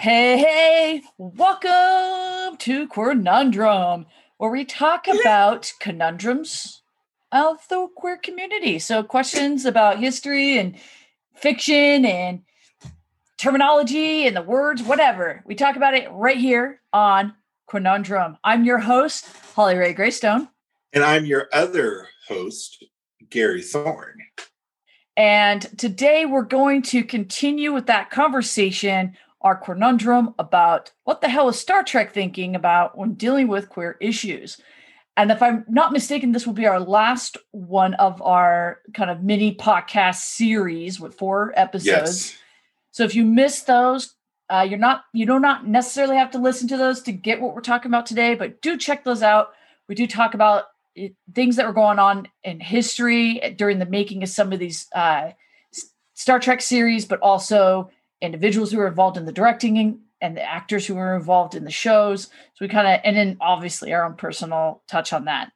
Hey, hey, welcome to Conundrum, where we talk about conundrums of the queer community. So, questions about history and fiction and terminology and the words, whatever. We talk about it right here on Conundrum. I'm your host, Holly Ray Greystone. And I'm your other host, Gary Thorne. And today we're going to continue with that conversation, our conundrum about what the hell is Star Trek thinking about when dealing with queer issues. And if I'm not mistaken, this will be our last one of our kind of mini podcast series with four episodes. Yes. So if you miss those, uh, you're not you do not necessarily have to listen to those to get what we're talking about today, but do check those out. We do talk about it, things that were going on in history during the making of some of these uh, Star Trek series, but also individuals who were involved in the directing and, the actors who were involved in the shows. So we kind of, and then obviously our own personal touch on that.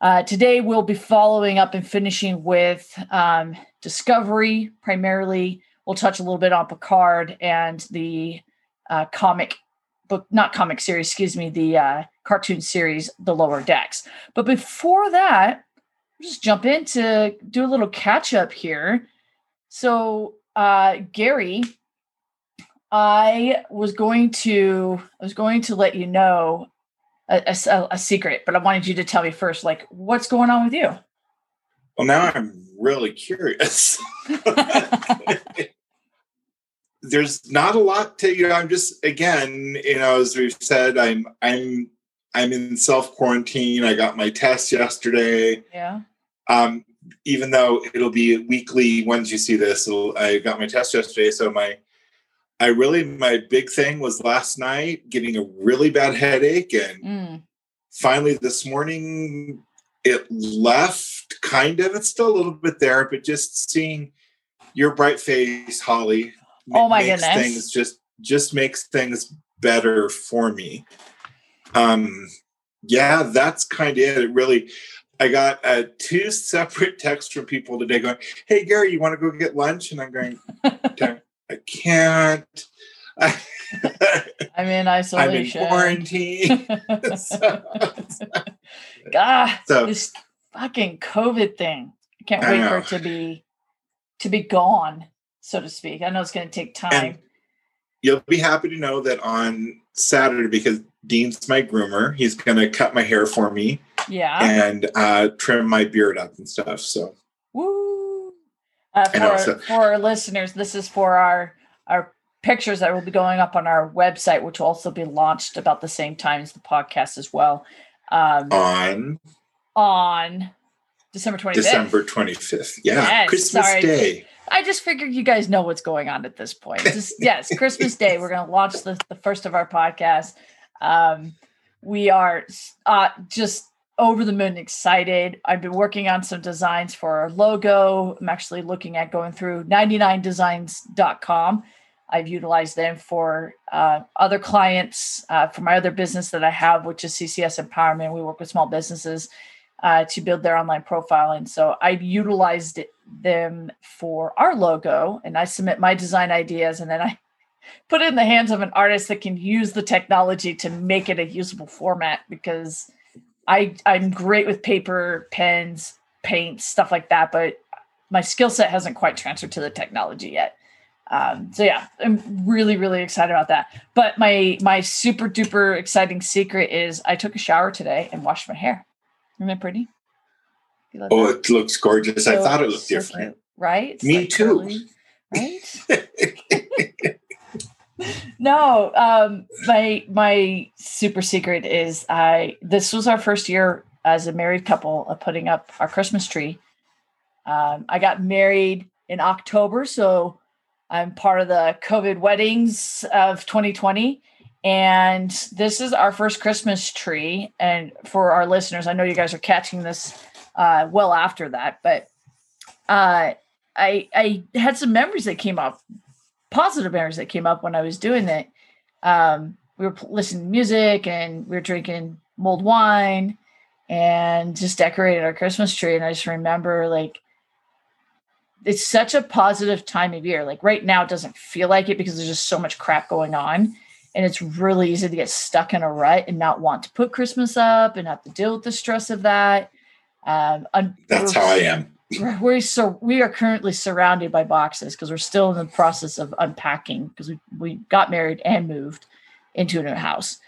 Uh, today we'll be following up and finishing with um, Discovery primarily. We'll touch a little bit on Picard and the uh, comic book, not comic series, excuse me, the uh, cartoon series, The Lower Decks. But before that, we'll just jump in to do a little catch up here. So, uh, Gary, I was going to I was going to let you know a, a- a secret, but I wanted you to tell me first, like what's going on with you. Well, now I'm really curious. There's not a lot to you know. I'm just again, you know, as we've said, I'm I'm I'm in self quarantine. I got my test yesterday. yeah. um, even though it'll be weekly once you see this i got my test yesterday so my i really my big thing was last night getting a really bad headache and Mm. finally this morning it left kind of it's still a little bit there but just seeing your bright face holly Oh my makes goodness. things just just makes things better for me um yeah that's kind of it it really i got uh, two separate texts from people today going hey gary you want to go get lunch and i'm going "Damn, i can't I'm in isolation. i'm in quarantine so, God, so this fucking COVID thing. I can't I wait for it to be to be gone, so to speak. I know it's going to take time. and you'll be happy to know that on saturday because dean's my groomer he's going to cut my hair for me yeah. and uh, trim my beard up and stuff so Woo. Uh, for, so- for our listeners, this is for our our pictures that will be going up on our website, which will also be launched about the same time as the podcast as well. Um, on on December 25th. december 25th yeah Yes, christmas sorry. day I just figured you guys know what's going on at this point. Just, yes, Christmas Day. We're going to launch the, the first of our podcasts. Um, we are uh, just over the moon excited. I've been working on some designs for our logo. I'm actually looking at going through 99designs.com. I've utilized them for uh, other clients, uh, for my other business that I have, which is CCS Empowerment. We work with small businesses uh, to build their online profile. And so I've utilized them for our logo, and I submit my design ideas, and then I put it in the hands of an artist that can use the technology to make it a usable format because I I'm great with paper, pens, paint, stuff like that, but my skill set hasn't quite transferred to the technology yet. Um, so yeah, I'm really really excited about that. But my my super duper exciting secret is I took a shower today and washed my hair. Isn't that pretty? Oh, that? it looks gorgeous. I thought it looked so different. cute, right? It's Me like too. curly, right? no, um, my my super secret is I. This was our first year as a married couple of putting up our Christmas tree. Um, I got married in October, so I'm part of the COVID weddings of 2020, And this is our first Christmas tree. And for our listeners, I know you guys are catching this uh, well after that, but uh, I I had some memories that came up, positive memories that came up when I was doing it. Um, we were listening to music and we were drinking mulled wine and just decorated our Christmas tree. And I just remember like it's such a positive time of year. Like right now, it doesn't feel like it because there's just so much crap going on. And it's really easy to get stuck in a rut and not want to put Christmas up and have to deal with the stress of that. Um, That's how I am. We're so we are currently surrounded by boxes because we're still in the process of unpacking because we, we got married and moved into a new house.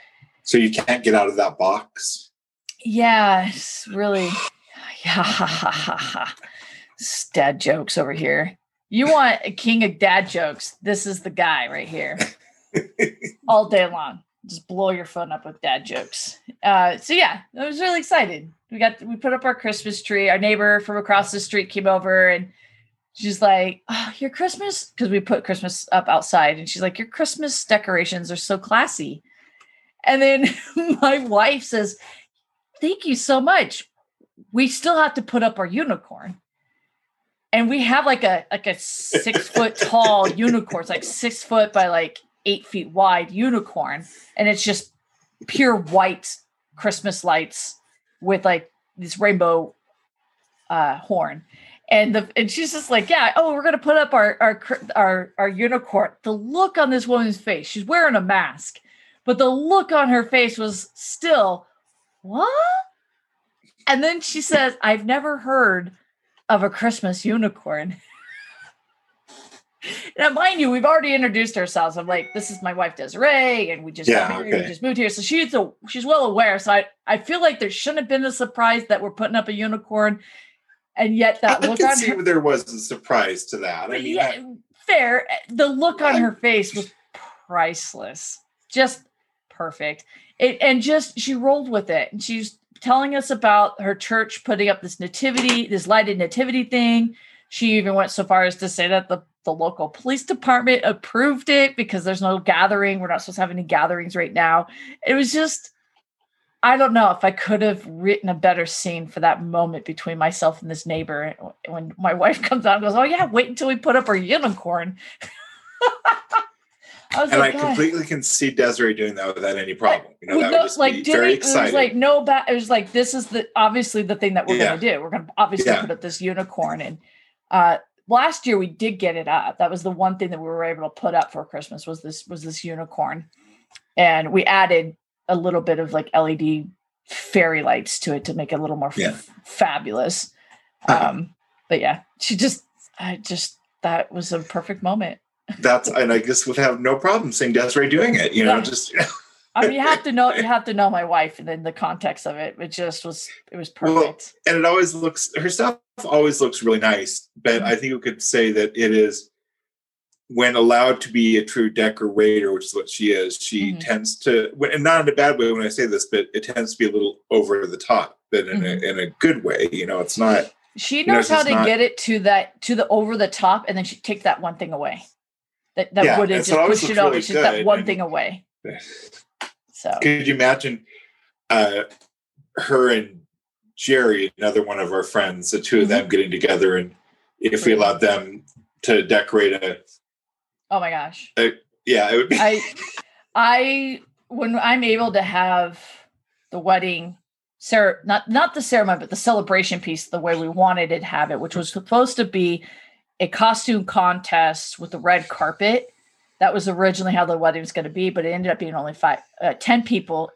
So you can't get out of that box. Yeah, it's really yeah. dad jokes over here. You want a king of dad jokes? This is the guy right here. All day long, just blow your phone up with dad jokes. Uh, so yeah, I was really excited. We got we put up our Christmas tree. Our neighbor from across the street came over and she's like, "Oh, your Christmas," because we put Christmas up outside, and she's like, "Your Christmas decorations are so classy." And then my wife says, "Thank you so much. We still have to put up our unicorn." and we have like a like a six foot tall unicorn. It's like six foot by like eight feet wide unicorn, and it's just pure white Christmas lights with like this rainbow uh, horn. And the and she's just like, yeah, oh, we're gonna put up our our our our unicorn. The look on this woman's face, she's wearing a mask, but the look on her face was still what? And then she says, I've never heard of a Christmas unicorn. now, mind you, we've already introduced ourselves. I'm like, this is my wife Desiree, and we just Yeah, married, okay. we just moved here, so she's a, she's well aware. So I I feel like there shouldn't have been a surprise that we're putting up a unicorn, and yet that I look can on see her, there was a surprise to that. I mean, yeah, I- fair. The look on her face was priceless, just perfect. It and just she rolled with it, and she's telling us about her church putting up this nativity, this lighted nativity thing. She even went so far as to say that the the local police department approved it because there's no gathering. We're not supposed to have any gatherings right now. It was just. I don't know if I could have written a better scene for that moment between myself and this neighbor when my wife comes out and goes, "Oh yeah, wait until we put up our unicorn." I and I like, "God." completely can see Desiree doing that without any problem. You know, that no- would just like be very it was like no bad it was like this is the obviously the thing that we're Yeah. gonna do we're gonna obviously Yeah. put up this unicorn and uh last year we did get it up that was the one thing that we were able to put up for christmas was this was this unicorn and we added a little bit of like led fairy lights to it to make it a little more f- fabulous Uh-huh. um but yeah she just i just that was a perfect moment That's and I guess would have no problem seeing Desiree doing it. You know, Yeah. just I mean, you have to know you have to know my wife and then the context of it. It just was it was Well, perfect. and it always looks her stuff always looks really nice. But I think we could say that it is when allowed to be a true decorator, which is what she is. She Mhm. tends to, and not in a bad way when I say this, but it tends to be a little over the top, but in Mhm. a in a good way. You know, it's not. she know, knows how to not- get it to that to the over the top, and then she take that one thing away. That that Yeah, wouldn't just it always push it over. really just that one and- thing away. So Could you imagine uh, her and Jerry, another one of our friends, the 2 of Mm-hmm. them getting together, and if we allowed them to decorate a, oh my gosh. yeah, it would be. I I when I'm able to have the wedding cer- not not the ceremony but the celebration piece the way we wanted it to have it which was supposed to be a costume contest with the red carpet that was originally how the wedding was going to be but it ended up being only five uh, 10 people.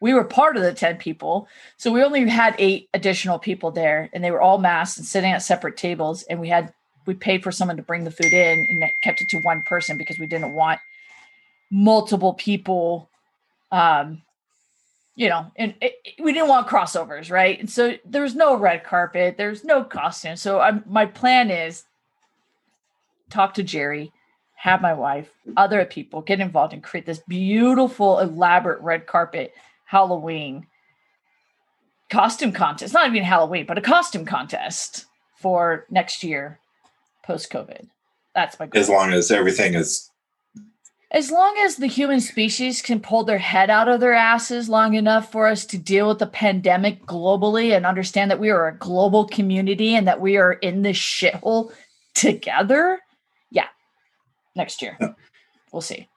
We were part of the 10 people so we only had eight additional people there and they were all masked and sitting at separate tables and we had we paid for someone to bring the food in and kept it to one person because we didn't want multiple people um you know and it, it- we didn't want crossovers right? And so there's no red carpet there's no costume. So I'm, my plan is talk to jerry have my wife other people get involved and create this beautiful elaborate red carpet halloween costume contest. Not even halloween but a costume contest for next year post covid that's my goal. as long as everything is as long as the human species can pull their head out of their asses long enough for us to deal with the pandemic globally and understand that we are a global community and that we are in this shithole together, next year. We'll see.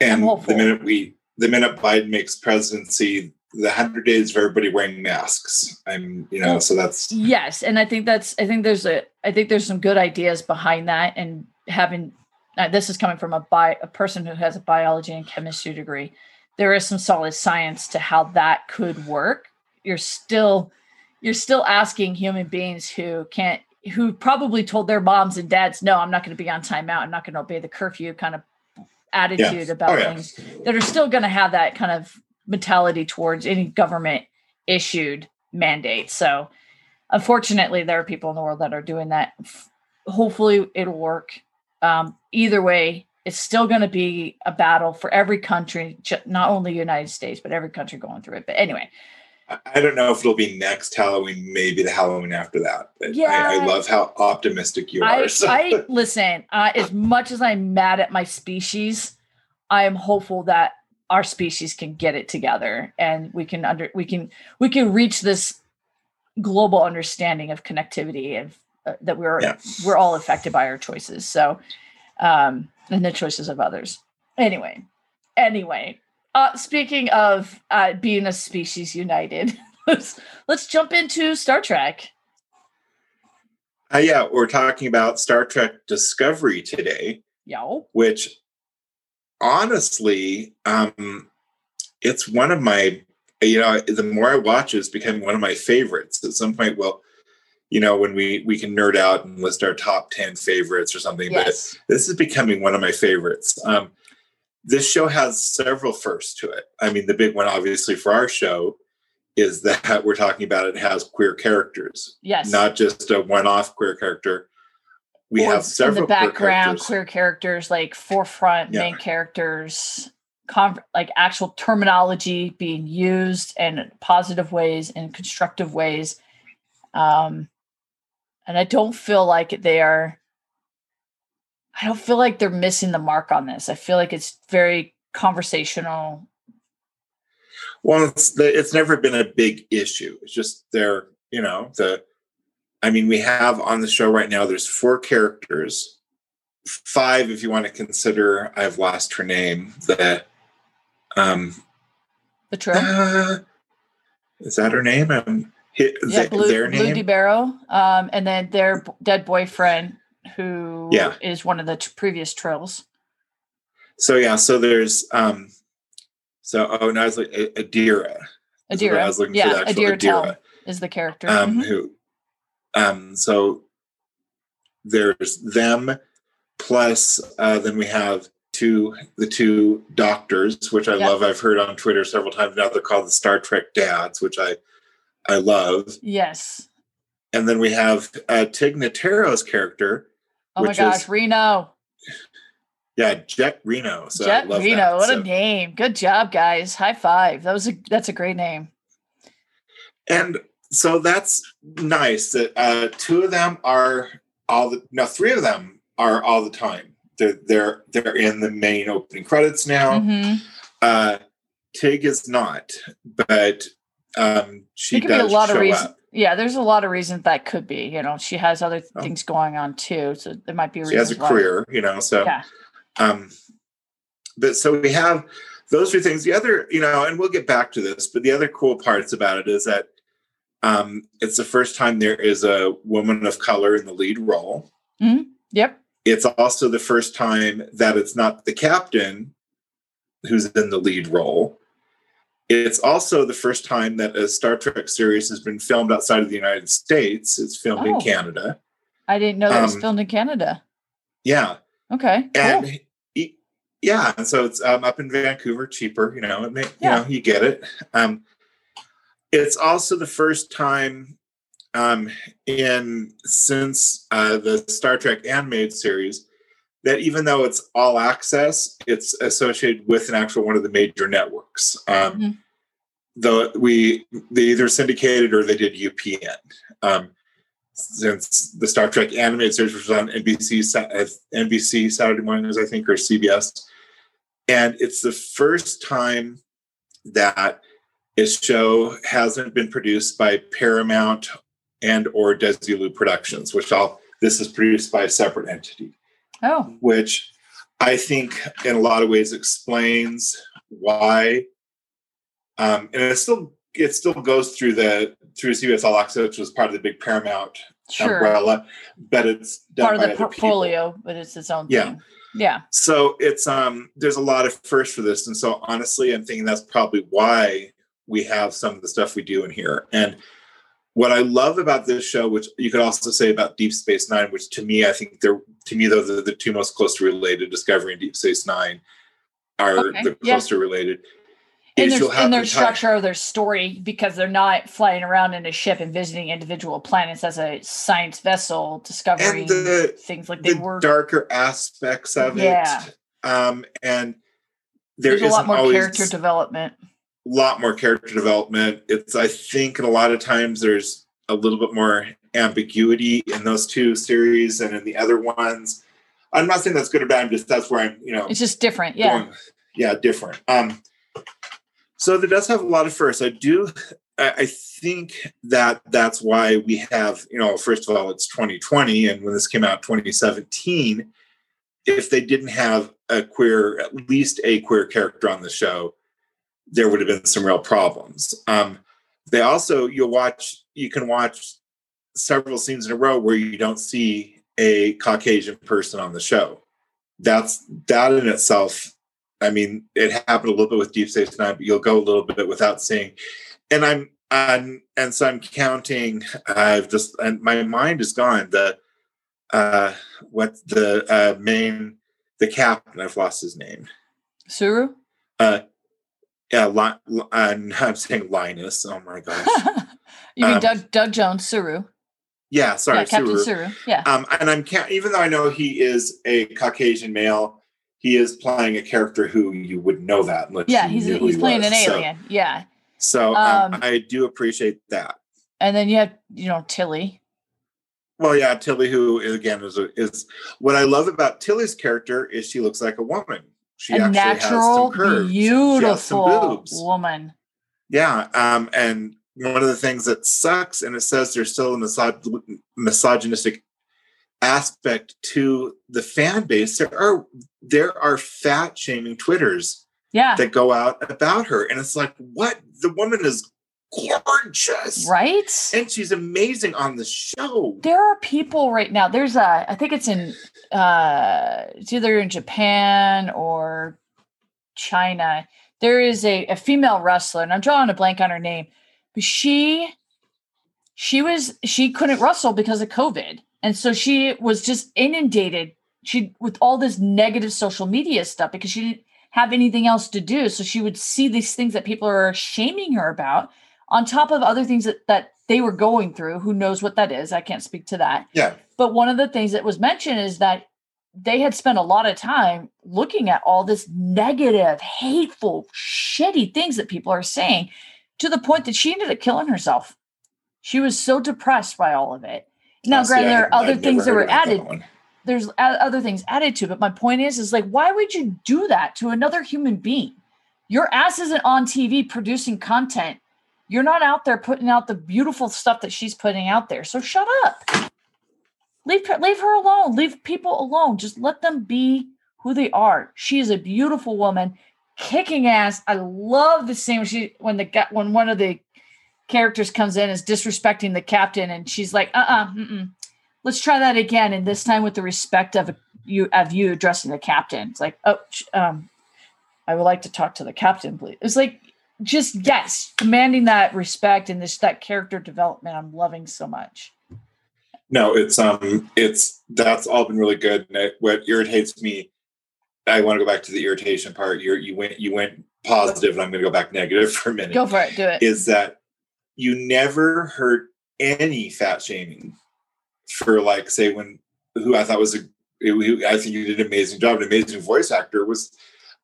And the minute we the minute Biden makes presidency, the hundred days of everybody wearing masks. I'm, you know, so that's yes, and I think that's I think there's a I think there's some good ideas behind that, and having uh, this is coming from a bi a person who has a biology and chemistry degree. There is some solid science to how that could work. You're still you're still asking human beings who can't who probably told their moms and dads, no, I'm not going to be on timeout. I'm not going to obey the curfew kind of attitude about oh, yeah. things that are still going to have that kind of mentality towards any government issued mandate. So, unfortunately, there are people in the world that are doing that. Hopefully, it'll work. Um, either way, it's still going to be a battle for every country, not only the United States, but every country going through it. But anyway, I don't know if it'll be next Halloween, maybe the Halloween after that. But yeah, I, I love how optimistic you I, are. So. I listen. Uh, as much as I'm mad at my species, I am hopeful that our species can get it together and we can under we can we can reach this global understanding of connectivity and uh, that we're yeah. we're all affected by our choices. So, um, and the choices of others. Anyway, anyway, uh, speaking of uh, being a species united, let's let's jump into Star Trek. Uh, yeah, we're talking about Star Trek Discovery today. Yeah. Which honestly, um, it's one of my, you know, the more I watch, it's become one of my favorites. At some point, well, you know, when we we can nerd out and list our top ten favorites or something, yes. but this is becoming one of my favorites. Um, this show has several firsts to it. I mean, the big one, obviously, for our show is that we're talking about it has queer characters. Yes. Not just a one off queer character. We or have several background queer characters, queer characters like forefront yeah. main characters, con- like actual terminology being used in positive ways and constructive ways. Um, and I don't feel like they are I don't feel like they're missing the mark on this. I feel like it's very conversational. Well, it's the, it's never been a big issue. It's just they're you know the. I mean, we have on the show right now. There's four characters, five if you want to consider. I've lost her name. The um, the trio. Uh, is that her name? Um, hit, yeah, Blu, their name? Blu um, and then their dead boyfriend who yeah. is one of the t- previous trills. So yeah, so there's um so oh no, I was like Adira. Adira. I was looking yeah, for Adira, Adira is the character. Um mm-hmm. who um so there's them plus uh then we have two the two doctors, which I yep. love. I've heard on Twitter several times now they're called the Star Trek dads, which I I love. Yes. And then we have uh, Tig Notaro's character, Oh my gosh, is, Reno. Yeah, Jet Reno. So Jet Reno, that. what so. a name! Good job, guys. High five. That was a that's a great name. And so that's nice that uh, two of them are all the now three of them are all the time. They're they're they're in the main opening credits now. Mm-hmm. Uh, Tig is not, but um, she does be a lot of reasons. Up. Yeah, there's a lot of reasons that could be. You know, she has other oh. things going on too, so there might be. She has a why. career, you know. So, yeah. um, but so we have those two things. The other, you know, and we'll get back to this, but the other cool parts about it is that um, it's the first time there is a woman of color in the lead role. Mm-hmm. Yep. It's also the first time that it's not the captain who's in the lead role. It's also the first time that a Star Trek series has been filmed outside of the United States. It's filmed oh. in Canada. I didn't know that um, was filmed in Canada. Yeah. Okay. And cool. he, yeah, and so it's um, up in Vancouver, cheaper. You know, it may, yeah. you know, you get it. Um, it's also the first time um, in since uh, the Star Trek animated series that even though it's all access, it's associated with an actual one of the major networks. Um, mm-hmm. Though we they either syndicated or they did UPN. Um, since the Star Trek animated series, was on NBC uh, NBC Saturday mornings, I think, or CBS. And it's the first time that a show hasn't been produced by Paramount and or Desilu Productions, which all this is produced by a separate entity. Oh, which I think in a lot of ways explains why. Um, and it still it still goes through the through CBS All Access, which was part of the big Paramount sure. umbrella, but it's part of the portfolio, people. but it's its own yeah. thing. Yeah. So it's um there's a lot of first for this. And so honestly, I'm thinking that's probably why we have some of the stuff we do in here. And what I love about this show, which you could also say about Deep Space Nine, which to me, I think they're to me those are the two most closely related. Discovery and Deep Space Nine are okay. the closer yeah. related in their, in their structure of their story because they're not flying around in a ship and visiting individual planets as a science vessel discovering the, things like they were darker aspects of yeah. it um and there there's a lot more character development lot more character development it's i think in a lot of times there's a little bit more ambiguity in those two series and in the other ones i'm not saying that's good or bad i'm just that's where i'm you know it's just different yeah going, yeah different um so there does have a lot of firsts. I do. I think that that's why we have, you know, first of all, it's 2020, and when this came out 2017, if they didn't have a queer, at least a queer character on the show, there would have been some real problems. Um, they also, you'll watch, you can watch several scenes in a row where you don't see a Caucasian person on the show. That's that in itself I mean, it happened a little bit with Deep Space Nine, but you'll go a little bit without seeing. And I'm, I'm and so I'm counting. I've just and my mind is gone. The uh, what the uh, main the captain? I've lost his name. Saru. Uh, yeah, li- uh, I'm saying Linus. Oh my gosh. you mean um, Doug Doug Jones Saru? Yeah, sorry, yeah, Captain Saru. Saru. Yeah. Um, and I'm even though I know he is a Caucasian male he is playing a character who you would know that. Yeah, he's he's playing was. an alien. So, yeah. So um, um, I do appreciate that. And then you have you know Tilly. Well, yeah, Tilly, who again is a, is what I love about Tilly's character is she looks like a woman. She a natural, beautiful woman. Yeah, um, and one of the things that sucks, and it says there's still a misog- misogynistic aspect to the fan base. There are there are fat shaming twitters yeah. that go out about her. And it's like, what? The woman is gorgeous. Right? And she's amazing on the show. There are people right now. There's a I think it's in uh it's either in Japan or China. There is a, a female wrestler, and I'm drawing a blank on her name, but she she was she couldn't wrestle because of COVID. And so she was just inundated she with all this negative social media stuff because she didn't have anything else to do. So she would see these things that people are shaming her about on top of other things that, that they were going through. Who knows what that is? I can't speak to that. Yeah. But one of the things that was mentioned is that they had spent a lot of time looking at all this negative, hateful, shitty things that people are saying to the point that she ended up killing herself. She was so depressed by all of it. Now, oh, granted, there are other things that were added there's other things added to it. But my point is, is like, why would you do that to another human being? Your ass isn't on TV producing content. You're not out there putting out the beautiful stuff that she's putting out there. So shut up. Leave leave her alone. Leave people alone. Just let them be who they are. She is a beautiful woman, kicking ass. I love the scene when she when the when one of the characters comes in is disrespecting the captain, and she's like, uh uh-uh, uh, let's try that again and this time with the respect of you of you addressing the captain it's like oh um i would like to talk to the captain please it's like just yes commanding that respect and this that character development i'm loving so much. No it's um it's that's all been really good. And it, what irritates me i want to go back to the irritation part. You you went you went positive and i'm going to go back negative for a minute. Go for it do it. Is that you never heard any fat shaming for like say when who I thought was a I think you did an amazing job, an amazing voice actor was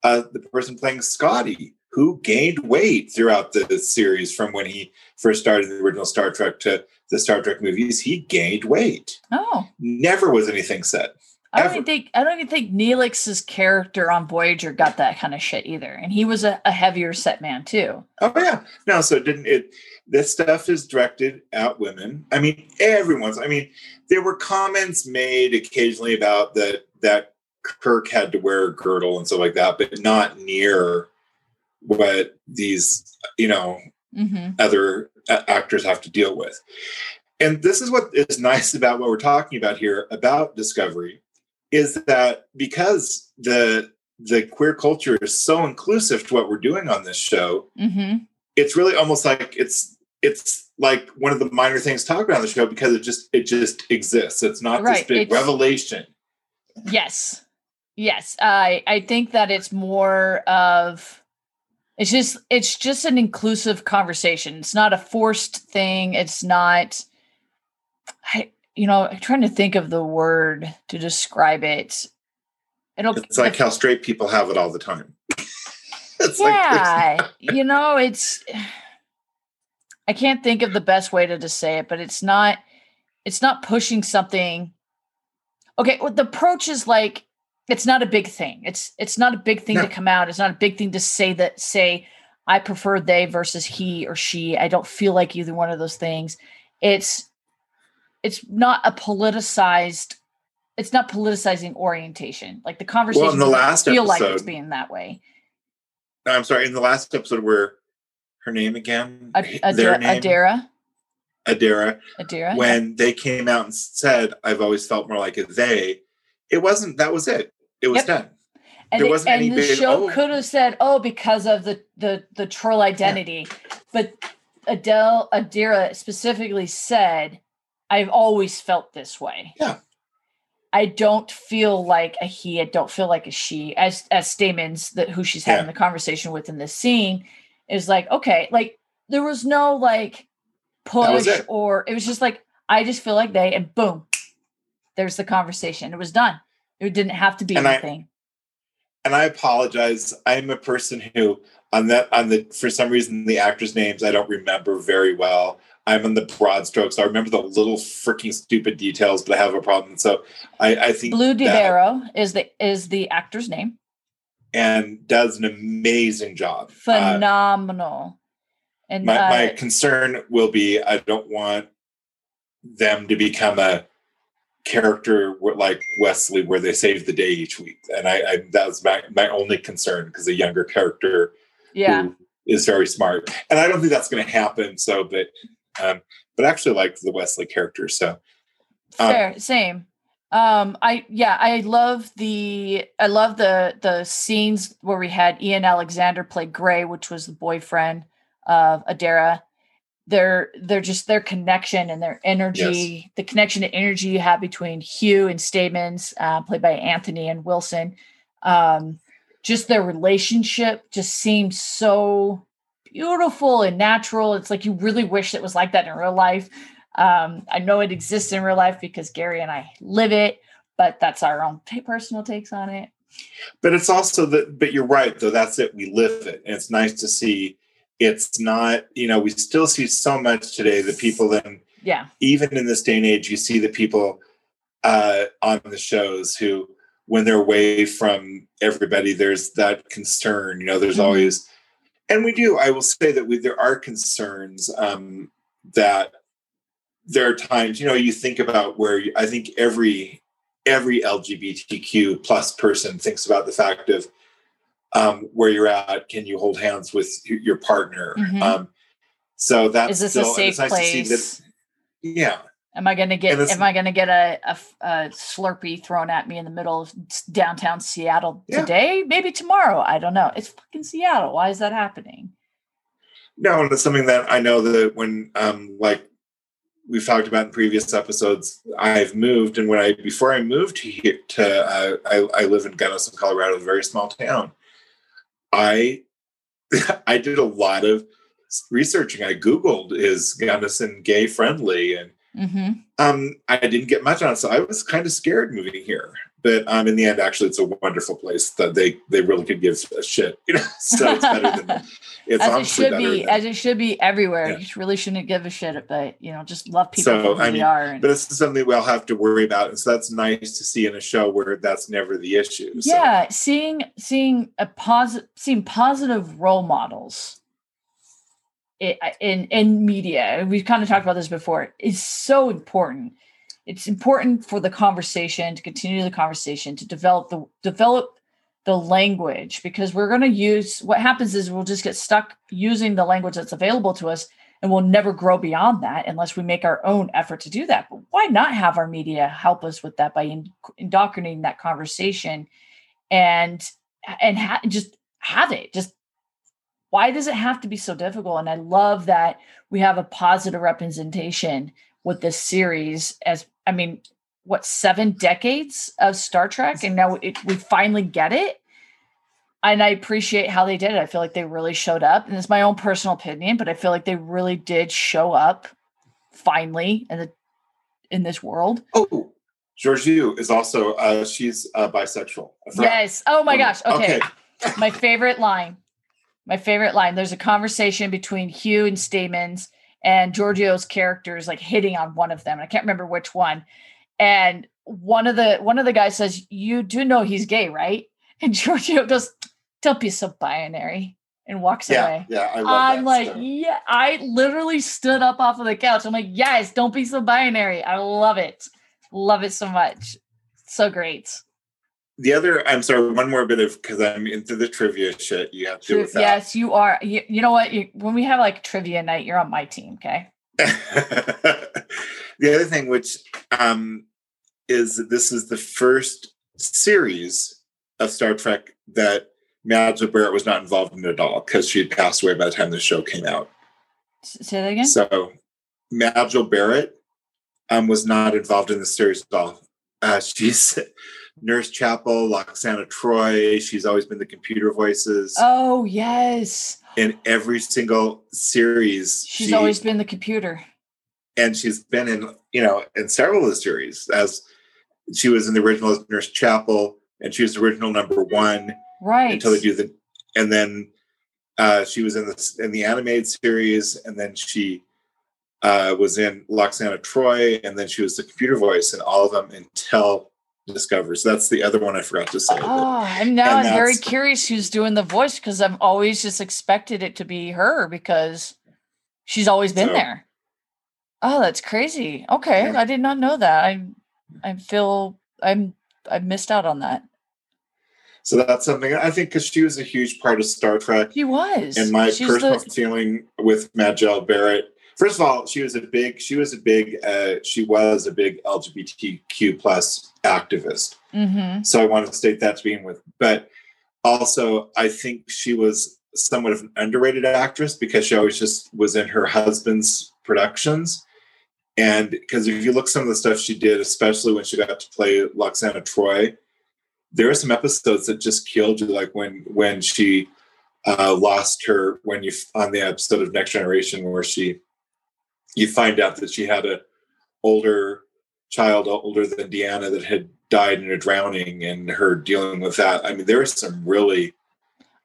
uh, the person playing Scotty, who gained weight throughout the series from when he first started the original Star Trek to the Star Trek movies. He gained weight. Oh, Never was anything said. I don't Ever. even think I don't even think Neelix's character on Voyager got that kind of shit either, and he was a, a heavier set man too. Oh yeah, no. So it didn't it? This stuff is directed at women. I mean, everyone's. I mean, there were comments made occasionally about that that Kirk had to wear a girdle and stuff like that, but not near what these you know Mm-hmm. other actors have to deal with. And this is what is nice about what we're talking about here about Discovery is that because the the queer culture is so inclusive to what we're doing on this show, Mm-hmm. it's really almost like it's it's like one of the minor things talked about on the show because it just it just exists. It's not Right, this big it's- revelation. Yes. Yes. I I think that it's more of it's just it's just an inclusive conversation. It's not a forced thing. It's not I you know, I'm trying to think of the word to describe it. It'll It's like how straight people have it all the time. it's like yeah, you know, it's I can't think of the best way to just say it, but it's not it's not pushing something. Okay, well, the approach is like it's not a big thing. It's it's not a big thing No. to come out. It's not a big thing to say that say I prefer they versus he or she. I don't feel like either one of those things. It's it's not a politicized it's not politicizing orientation. Like the conversation Well, in the last feel like it's episode- being that way. I'm sorry, in the last episode where her name again, Ad- their Adara, name, Adara, Adara, Adara. when they came out and said, "I've always felt more like a they," it wasn't. That was it. It was Yep. done. and there wasn't and the big, show "Oh." could have said, "Oh, because of the the the Trill identity," but Adele Adira specifically said, "I've always felt this way." Yeah. I don't feel like a he. I don't feel like a she. As as Stamets, that who she's having Yeah. the conversation with in this scene, is like okay, like there was no like push it. or it was just like I just feel like they, and boom, there's the conversation. It was done. It didn't have to be And I- anything. And I apologize. I'm a person who, on that, on the for some reason, the actors' names I don't remember very well. I'm on the broad strokes. I remember the little freaking stupid details, but I have a problem. So I, I think Blu that- is the is the actor's name. and does an amazing job. Uh, Phenomenal. and my, uh, my concern will be I don't want them to become a character like Wesley where they save the day each week. And I, I that was my, my only concern because a younger character yeah, who is very smart. And I don't think that's going to happen. So, but, um, but I actually like the Wesley character. So, um, fair, same. Um, I yeah, I love the I love the the scenes where we had Ian Alexander play Gray, which was the boyfriend of Adara. Their they're just their connection and their energy, the connection and energy you have between Hugh and Stamets, uh, played by Anthony and Wilson. Um, just their relationship just seemed so beautiful and natural. It's like you really wish it was like that in real life. Um, I know it exists in real life because Gary and I live it, but that's our own personal takes on it. but it's also that, but you're right though. That's it. We live it. And it's nice to see it's not, you know, we still see so much today the people then Yeah. even in this day and age, you see the people uh, on the shows who, when they're away from everybody, there's that concern. You know, there's Mhm. always, and we do. I will say that we there are concerns um, that there are times. You know, you think about where you, I think every every LGBTQ plus person thinks about the fact of um, where you're at. Can you hold hands with your partner? Mhm. Um, so that's Is this still, a safe it's nice to see place? that yeah Am I gonna get am I gonna get a a Slurpee thrown at me in the middle of downtown Seattle Yeah. today? Maybe tomorrow. I don't know. It's fucking Seattle. Why is that happening? no and it's something that i know that when um like we've talked about in previous episodes i've moved and when i before i moved here to uh, I, I live in gunnison colorado a very small town i i did a lot of researching. I googled is gunnison gay friendly? And Mm-hmm. um i didn't get much on it so i was kind of scared moving here but um, in the end, actually, it's a wonderful place that they they really could give a shit. You know, so it's better than it's as it should be, than, as it should be everywhere. Yeah. You really shouldn't give a shit, but you know, just love people so, who I mean, are. And, but it's something we all have to worry about, and so that's nice to see in a show where that's never the issue. So. Yeah, seeing seeing a positive, seeing positive role models in in media. We've kind of talked about this before. Is so important it's important for the conversation to continue the conversation to develop the develop the language because we're going to use what happens is we'll just get stuck using the language that's available to us and we'll never grow beyond that unless we make our own effort to do that but why not have our media help us with that by indoctrinating that conversation and and ha- just have it just why does it have to be so difficult and i love that we have a positive representation with this series as I mean, what seven decades of Star Trek, and now it, we finally get it. And I appreciate how they did it. I feel like they really showed up, and it's my own personal opinion, but I feel like they really did show up finally in the in this world. Oh, Georgiou is also uh, she's uh, bisexual. Yes. Oh my gosh. Okay. okay. my favorite line. My favorite line. There's a conversation between Hugh and Stamets and Georgiou's character is like hitting on one of them. I can't remember which one. And one of the one of the guys says, "You do know he's gay, right?" And Georgiou goes, "Don't be so binary." And walks yeah, away. Yeah, I am like, yeah, I literally stood up off of the couch. I'm like, yes, don't be so binary. I love it. Love it so much. So great the other i'm sorry one more bit of because i'm into the trivia shit you have to do yes you are you, you know what you, when we have like trivia night you're on my team okay the other thing which um is that this is the first series of star trek that Majel Barrett was not involved in at all because she had passed away by the time the show came out. Say that again. So, Majel Barrett um, was not involved in the series at all. Uh, she's Nurse Chapel, Lwaxana Troi. She's always been the computer voices. Oh yes. In every single series, she's she, always been the computer. And she's been in, you know, in several of the series. As she was in the original as Nurse Chapel, and she was the original number one. Right. Until they do the, and then uh, she was in the in the animated series, and then she uh, was in Lwaxana Troi, and then she was the computer voice in all of them until discovers. That's the other one I forgot to say. Oh, I'm now I'm very curious who's doing the voice because I've always just expected it to be her because she's always been so, there. Oh, that's crazy. Okay, yeah. I did not know that. I I feel I'm I missed out on that. So that's something I think because she was a huge part of Star Trek. She was. And my She's personal the... feeling with Majel Barrett first of all, she was a big, she was a big, uh, she was a big LGBTQ plus activist. Mm-hmm. So I want to state that to begin with. But also, I think she was somewhat of an underrated actress because she always just was in her husband's productions. And because if you look some of the stuff she did, especially when she got to play Lwaxana Troi, there are some episodes that just killed you, like when when she uh, lost her when you on the episode of Next Generation where she you find out that she had a older child older than Deanna that had died in a drowning and her dealing with that. I mean, there is some really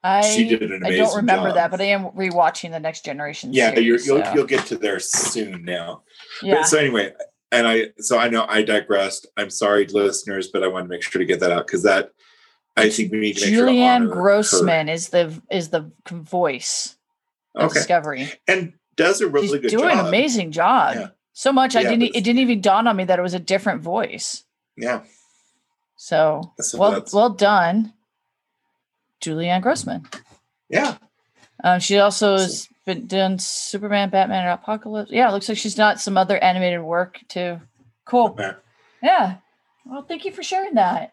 I, she did an amazing I don't remember job. that, but I am rewatching the next generation. Yeah, series, you will so. you'll get to there soon now. Yeah. But, so anyway, and I so I know I digressed. I'm sorry, listeners, but I want to make sure to get that out because that I think we need to Julianne sure Grossman her. is the is the voice of okay. Discovery. And does a really She's good doing job. an amazing job. Yeah. So much yeah, I didn't it didn't even dawn on me that it was a different voice. Yeah. So, well well done, Julianne Grossman. Yeah. Um, she also has been done Superman, Batman, and Apocalypse. Yeah, it looks like she's done some other animated work too. Cool. Yeah. yeah. Well, thank you for sharing that.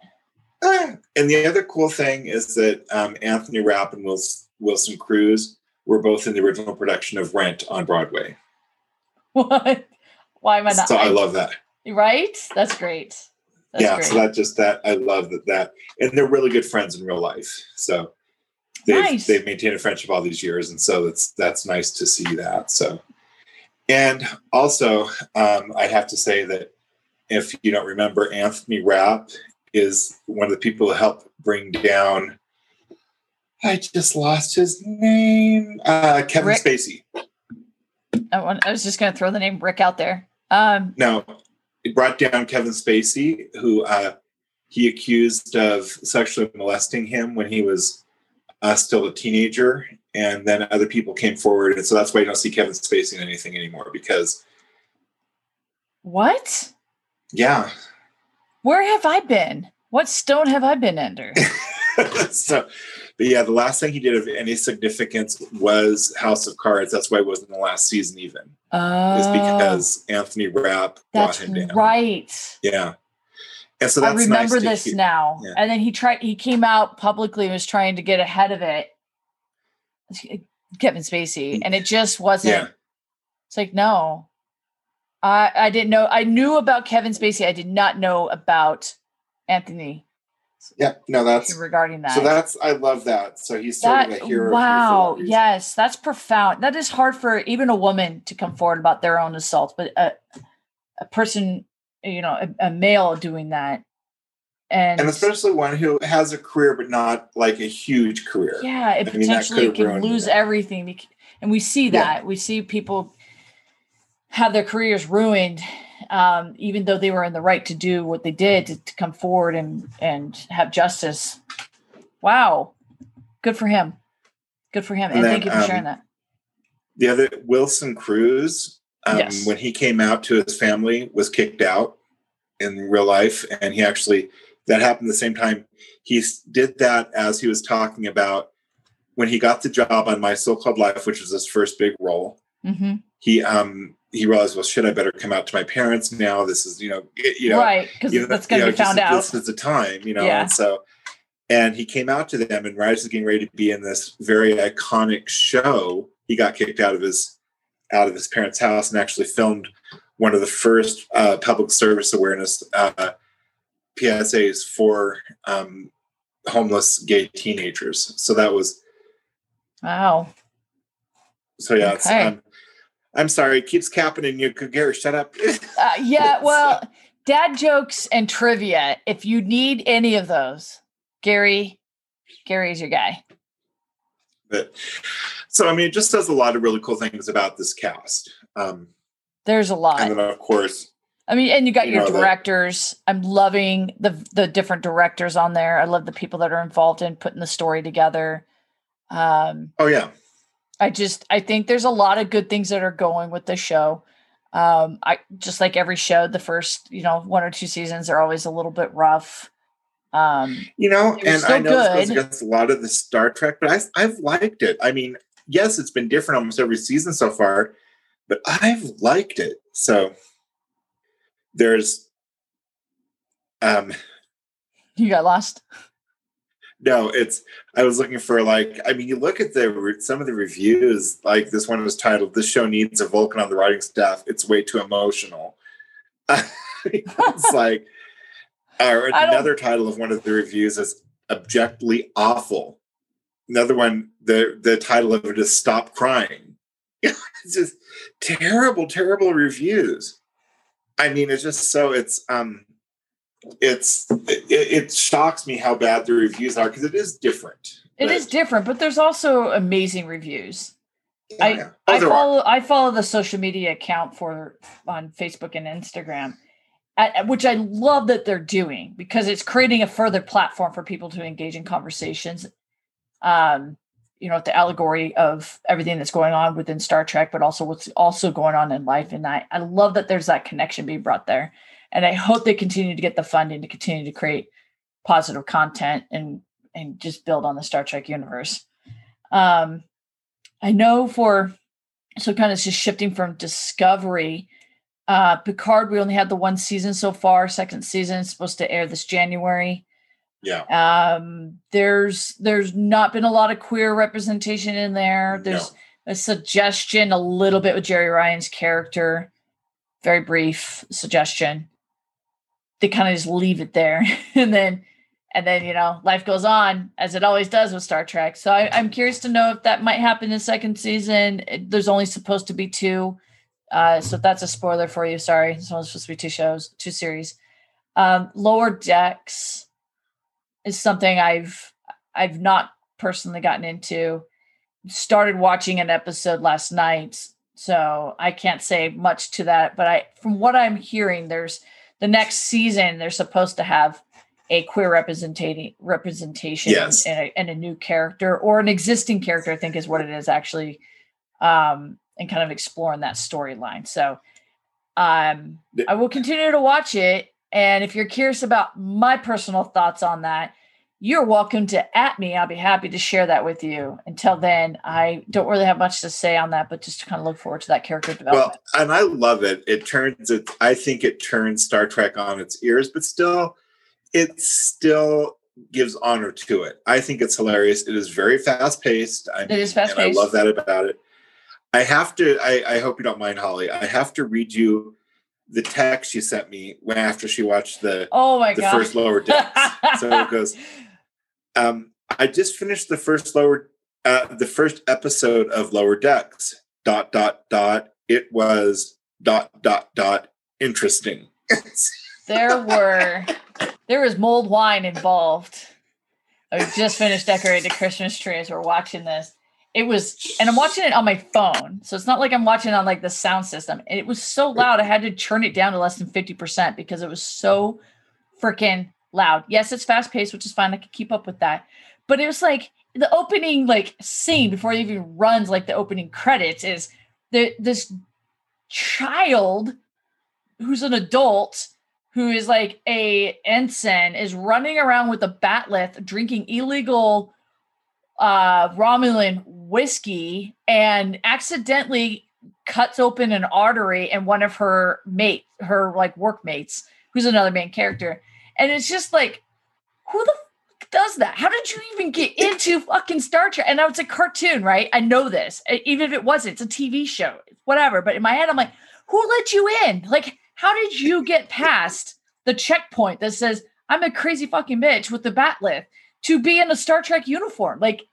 Uh, and the other cool thing is that um, Anthony Rapp and Wilson, Wilson Cruz were both in the original production of Rent on Broadway. What? Why am I not? So I love that. Right? That's great. That's yeah, great. so that just that I love that that and they're really good friends in real life. So they've nice. they've maintained a friendship all these years, and so that's that's nice to see that. So and also um, I have to say that if you don't remember, Anthony Rapp is one of the people who helped bring down. I just lost his name. Uh, Kevin Rick? Spacey. I, want, I was just going to throw the name Rick out there. Um, No, it brought down Kevin Spacey, who uh, he accused of sexually molesting him when he was uh, still a teenager, and then other people came forward, and so that's why you don't see Kevin Spacey in anything anymore. Because what? yeah, Where have I been? What stone have I been under? so, but yeah, the last thing he did of any significance was House of Cards. That's why it wasn't the last season, even, Oh, is because Anthony Rapp brought that's him down. right. Yeah, and so I remember nice this now. Yeah. And then he tried. He came out publicly and was trying to get ahead of it. Kevin Spacey, mm. and it just wasn't. Yeah. It's like no, I I didn't know. I knew about Kevin Spacey. I did not know about Anthony Yeah, no, that's regarding that. so that's I love that. So he's sort that of a hero. wow yes that's profound that is hard for even a woman to come forward about their own assault but a, a person you know a, a male doing that and, and especially one who has a career but not like a huge career. yeah it I potentially could've can lose it. everything and we see Yeah. that we see people have their careers ruined um, even though they were in the right to do what they did to, to come forward and and have justice wow good for him good for him and, And then, thank you for um, sharing that The other Wilson Cruz, um, Yes. when he came out to his family, was kicked out in real life, and he actually that happened the same time. He did that as he was talking about when he got the job on My So-Called Life, which was his first big role. hmm He um he realized, well, shit, I better come out to my parents now. This is you know it- you know right because you know, that's going to be know, found just- out This is the time, you know. Yeah. And so, and he came out to them, and Rise is getting ready to be in this very iconic show. He got kicked out of his out of his parents' house and actually filmed one of the first uh, public service awareness uh, PSAs for um, homeless gay teenagers. So that was wow so yeah. It's, Okay. um, I'm sorry, it keeps happening. You Gary, shut up. uh, yeah well dad jokes and trivia if you need any of those gary gary's your guy but so I mean, it just does a lot of really cool things about this cast. Um, there's a lot and then of course i mean and you got you your know, directors i'm loving the the different directors on there i love the people that are involved in putting the story together um oh yeah I just I think there's a lot of good things that are going with the show. Um, I just like every show, the first you know one or two seasons are always a little bit rough. Um, you know and i know this goes against a lot of the star trek but I, i've liked it i mean yes it's been different almost every season so far but i've liked it so there's um you got lost. No it's i was looking for like i mean you look at the some of the reviews like this one was titled this show needs a vulcan on the writing staff. It's way too emotional. It's like or another title of one of the reviews is objectively awful. Another one the the title of it is stop crying. It's just terrible terrible reviews. I mean it's just so it's um it's it, it shocks me how bad the reviews are because it is different It But- is different, but there's also amazing reviews. I- yeah. Oh, I there are. follow I follow the social media account for on Facebook and Instagram, at- which I love that they're doing because it's creating a further platform for people to engage in conversations. Um, you know, the allegory of everything that's going on within Star Trek, but also what's also going on in life. And I, I love that there's that connection being brought there. And I hope they continue to get the funding to continue to create positive content and and just build on the Star Trek universe. Um, I know for so kind of just shifting from Discovery, uh, Picard. We only had the one season so far. Second season is supposed to air this January. yeah Um, there's there's not been a lot of queer representation in there. There's a suggestion a little bit with Jeri Ryan's character, very brief suggestion. They kind of just leave it there, and then and then you know life goes on as it always does with Star Trek. So I, I'm curious to know if that might happen in second season. There's only supposed to be two, uh, so that's a spoiler for you. Sorry, it's only supposed to be two shows, two series. Um, Lower Decks is something I've I've not personally gotten into. Started watching an episode last night, so I can't say much to that. But I, from what I'm hearing, there's the next season. They're supposed to have a queer representation representation Yes. and, a, and a new character or an existing character. I think is what it is actually, um, and kind of exploring that storyline. So, um, I will continue to watch it. And if you're curious about my personal thoughts on that, you're welcome to at me. I'll be happy to share that with you. Until then, I don't really have much to say on that, but just to kind of look forward to that character development. Well, and I love it. It turns it. I think it turns Star Trek on its ears, but still, it still gives honor to it. I think it's hilarious. It is very fast paced. It is fast-paced. I love that about it. I have to. I, I hope you don't mind, Holly. I have to read you the text you sent me when after she watched the oh my the god! first lower decks. so it goes. Um, I just finished the first lower, uh, the first episode of Lower Decks. Dot dot dot. It was dot dot dot interesting. there were there was mold wine involved. I just finished decorating the Christmas tree as we're watching this. It was, and I'm watching it on my phone, so it's not like I'm watching on like the sound system. It was so loud, I had to turn it down to less than fifty percent because it was so freaking loud. Yes, it's fast paced, which is fine. I could keep up with that, but it was like the opening like scene before it even runs like the opening credits is the this child who's an adult who is like a ensign is running around with a bat'leth drinking illegal uh romulan whiskey and accidentally cuts open an artery and one of her mate her like workmates who's another main character and it's just like who the fuck does that how did you even get into fucking star trek and now it's a cartoon right i know this even if it wasn't it's a tv show whatever but in my head i'm like who let you in like how did you get past the checkpoint that says i'm a crazy fucking bitch with the bat'leth to be in a star trek uniform like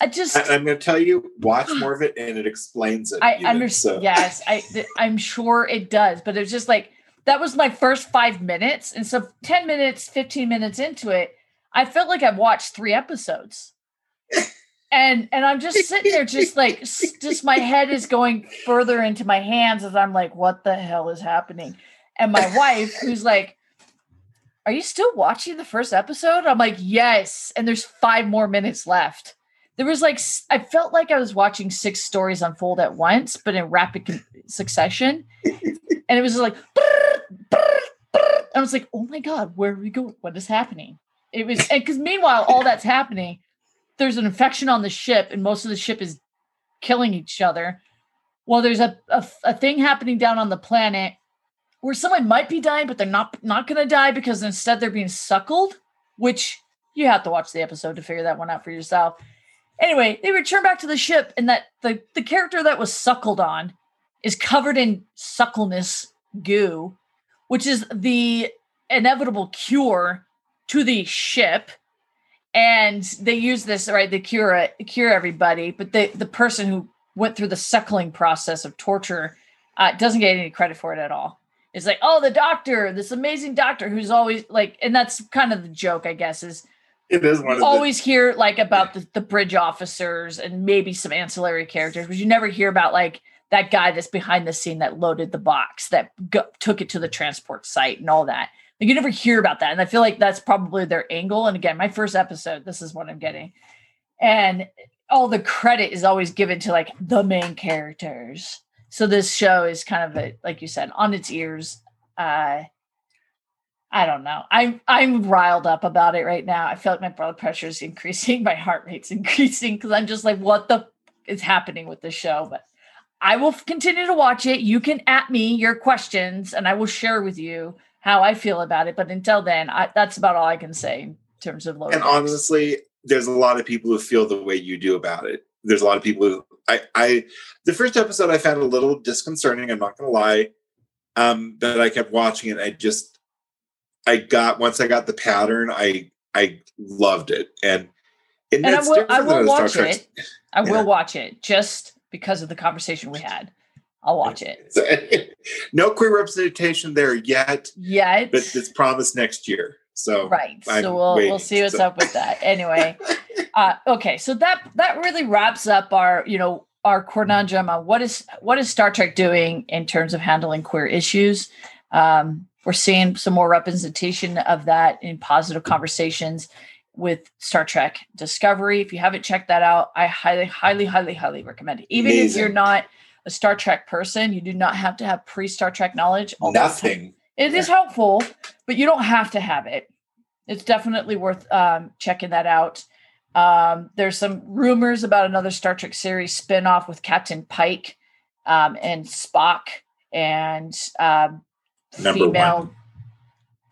i just I, am going to tell you, watch more of it, and it explains it. I understand. so. Yes, I I'm sure it does, but it's just like that was my first five minutes, and so ten minutes, fifteen minutes into it, I felt like I've watched three episodes, and and I'm just sitting there, just like just my head is going further into my hands as I'm like, what the hell is happening? And my wife, who's like. Are you still watching the first episode? I'm like, yes. And there's five more minutes left there was like I felt like I was watching six stories unfold at once, but in rapid succession, and it was like, brrr, brrr, brrr. I was like, oh my god, where are we going? What is happening? It was because meanwhile, all that's happening, there's an infection on the ship, and most of the ship is killing each other. Well, there's a, a, a thing happening down on the planet where someone might be dying, but they're not not going to die because instead they're being suckled, which you have to watch the episode to figure that one out for yourself. Anyway, they return back to the ship, and that the the character that was suckled on is covered in suckleness goo, which is the inevitable cure to the ship. And they use this right, they cure cure everybody, but the the person who went through the suckling process of torture uh, doesn't get any credit for it at all. It's like, oh, the doctor, this amazing doctor who's always like, and that's kind of the joke, I guess, is It is one of you the always hear like about the, the bridge officers and maybe some ancillary characters, but you never hear about like that guy that's behind the scene that loaded the box that go, took it to the transport site and all that. Like you never hear about that, and I feel like that's probably their angle. And again, my first episode, this is what I'm getting, and all the credit is always given to like the main characters. So this show is kind of a, like you said, on its ears. Uh, I don't know. I'm I'm riled up about it right now. I feel like my blood pressure is increasing, my heart rate's increasing because I'm just like, what the f- is happening with the show? But I will continue to watch it. You can at me your questions, and I will share with you how I feel about it. But until then, I, that's about all I can say in terms of low. and honestly, there's a lot of people who feel the way you do about it. There's a lot of people who I, I the first episode I found a little disconcerting. I'm not gonna lie, um, but I kept watching it. I just, I got once I got the pattern, I I loved it, and it, And I will- I will than a Star watch it. I Yeah. will watch it just because of the conversation we had I'll watch it. no queer representation there yet. Yet. But it's promised next year. So right. I'm so we'll waiting, we'll see what's so. up with that. Anyway. uh, okay. So that that really wraps up our, you know, our conundrum on what is what is Star Trek doing in terms of handling queer issues. Um, we're seeing some more representation of that in positive conversations with Star Trek Discovery. If you haven't checked that out, I highly, highly, highly, highly recommend it. Even Amazing. if you're not a Star Trek person, you do not have to have pre Star Trek knowledge. Nothing. It is helpful, but you don't have to have it. It's definitely worth um, checking that out. Um, there's some rumors about another Star Trek series spinoff with Captain Pike um, and Spock and um, female one.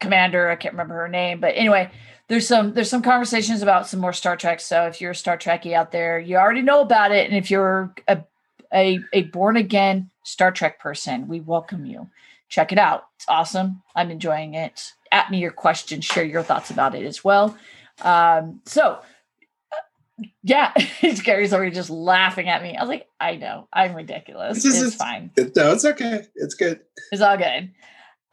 commander. I can't remember her name, but anyway, there's some there's some conversations about some more Star Trek. So if you're a Star Trekkie out there, you already know about it, and if you're a a, a born again Star Trek person, we welcome you. Check it out. It's awesome. I'm enjoying it. At me your questions, share your thoughts about it as well. Um, so, uh, yeah, Gary's already just laughing at me. I was like, I know, I'm ridiculous. It's, it's fine. It, no, it's okay. It's good. It's all good.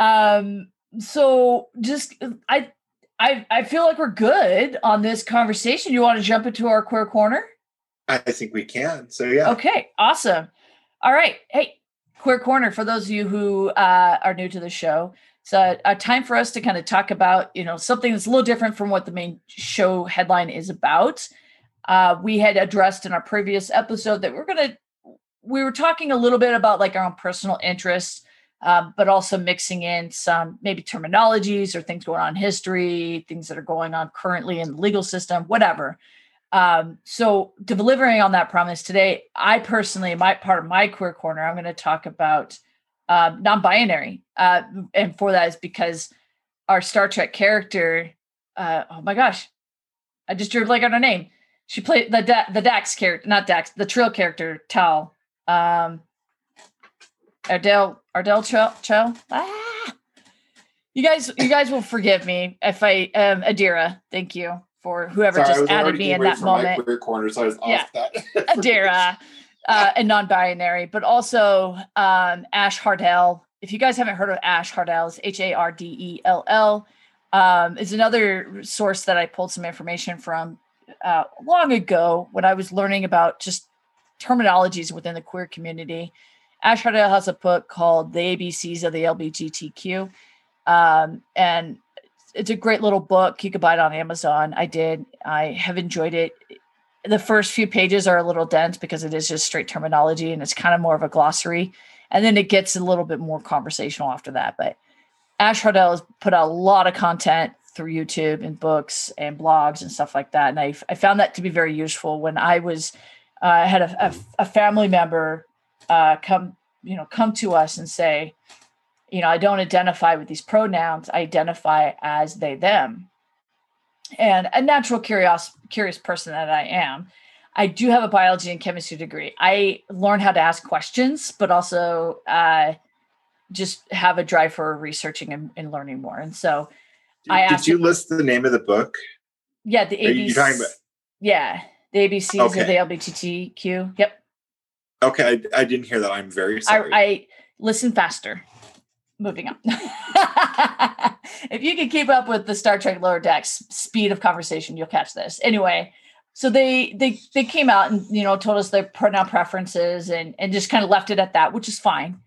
Um, so just I I I feel like we're good on this conversation. You want to jump into our queer corner? I think we can. So yeah. Okay, awesome. All right. Hey, Queer Corner, for those of you who uh, are new to the show, it's a, a, time for us to kind of talk about, you know, something that's a little different from what the main show headline is about. Uh, we had addressed in our previous episode that we're going to, we were talking a little bit about like our own personal interests, um, but also mixing in some maybe terminologies or things going on in history, things that are going on currently in the legal system, whatever. Um, so delivering on that promise today, I personally, my part of my queer corner, I'm going to talk about uh, non-binary, uh, and for that is because our Star Trek character. Uh, oh my gosh, I just drew like on her name. She played the da- the Dax character, not Dax, the Trill character, Tal. Um, Ardell Ardell. Trill. Ah! You guys, you guys will forgive me if I um Adira. Thank you for whoever Sorry, just added me in that moment. My corner, so I was yeah. off that. Adira uh, and non-binary, but also um, Ash Hardell. If you guys haven't heard of Ash Hardell, it's H A R D E L L. Um, is another source that I pulled some information from uh, long ago when I was learning about just terminologies within the queer community. Ash Hardell has a book called The ABCs of the LGBTQ. Um, and it's a great little book. You could buy it on Amazon. I did. I have enjoyed it. The first few pages are a little dense because it is just straight terminology and it's kind of more of a glossary. And then it gets a little bit more conversational after that. But Ash Hardell has put out a lot of content through YouTube and books and blogs and stuff like that. And I, I found that to be very useful when I was, uh, I had a, a, a family member uh, come, you know, come to us and say, you know, I don't identify with these pronouns. I identify as they, them. And a natural curious, curious person that I am, I do have a biology and chemistry degree. I learn how to ask questions, but also uh, just have a drive for researching and, and learning more. And so did, I asked. Did you list the name of the book? Yeah, the ABC. Yeah, the ABCs okay. of the LGBTQ. Yep. Okay, I, I, didn't hear that. I'm very sorry. I, I listen faster moving on. if you can keep up with the Star Trek lower decks speed of conversation, you'll catch this. Anyway, so they they they came out and you know told us their pronoun preferences and and just kind of left it at that, which is fine.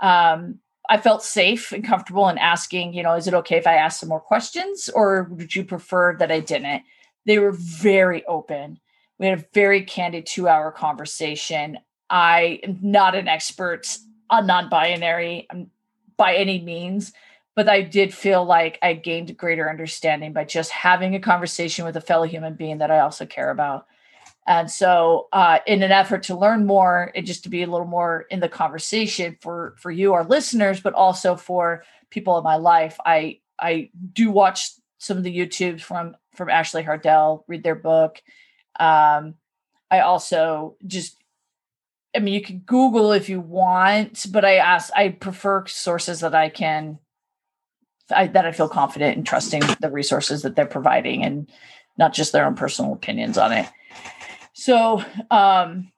Um, I felt safe and comfortable in asking, you know, is it okay if I ask some more questions, or would you prefer that I didn't? They were very open. We had a very candid two-hour conversation. I am not an expert on non-binary. By any means, but I did feel like I gained greater understanding by just having a conversation with a fellow human being that I also care about. And so, uh, in an effort to learn more, and just to be a little more in the conversation for for you, our listeners, but also for people in my life, I I do watch some of the YouTubes from from Ashley Hardell, read their book. Um, I also just I mean, you can Google if you want, but I ask, I prefer sources that I can, I, that I feel confident in trusting the resources that they're providing and not just their own personal opinions on it. So, um,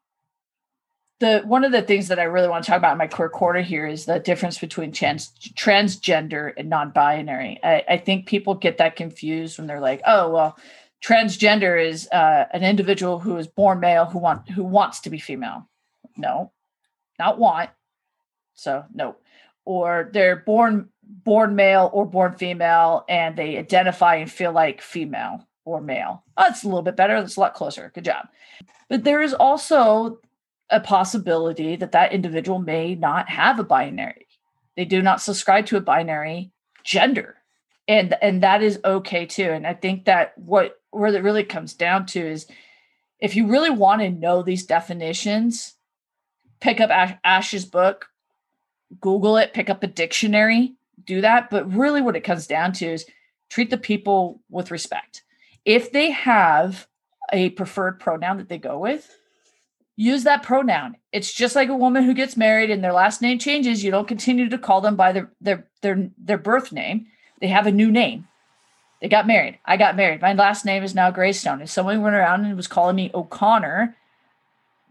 the one of the things that I really want to talk about in my queer corner here is the difference between trans transgender and non-binary. I, I think people get that confused when they're like, "Oh, well, transgender is uh, an individual who is born male who want who wants to be female." No, not want. So no, or they're born born male or born female and they identify and feel like female or male. Oh, that's a little bit better. That's a lot closer. Good job. But there is also a possibility that that individual may not have a binary. They do not subscribe to a binary gender. And and that is okay too. And I think that what where it really comes down to is if you really want to know these definitions, pick up Ash, Ash's book, Google it, pick up a dictionary, do that. But really, what it comes down to is treat the people with respect. If they have a preferred pronoun that they go with, use that pronoun. It's just like a woman who gets married and their last name changes. You don't continue to call them by their their their their birth name. They have a new name. They got married. I got married. My last name is now Greystone. If someone went around and was calling me O'Connor,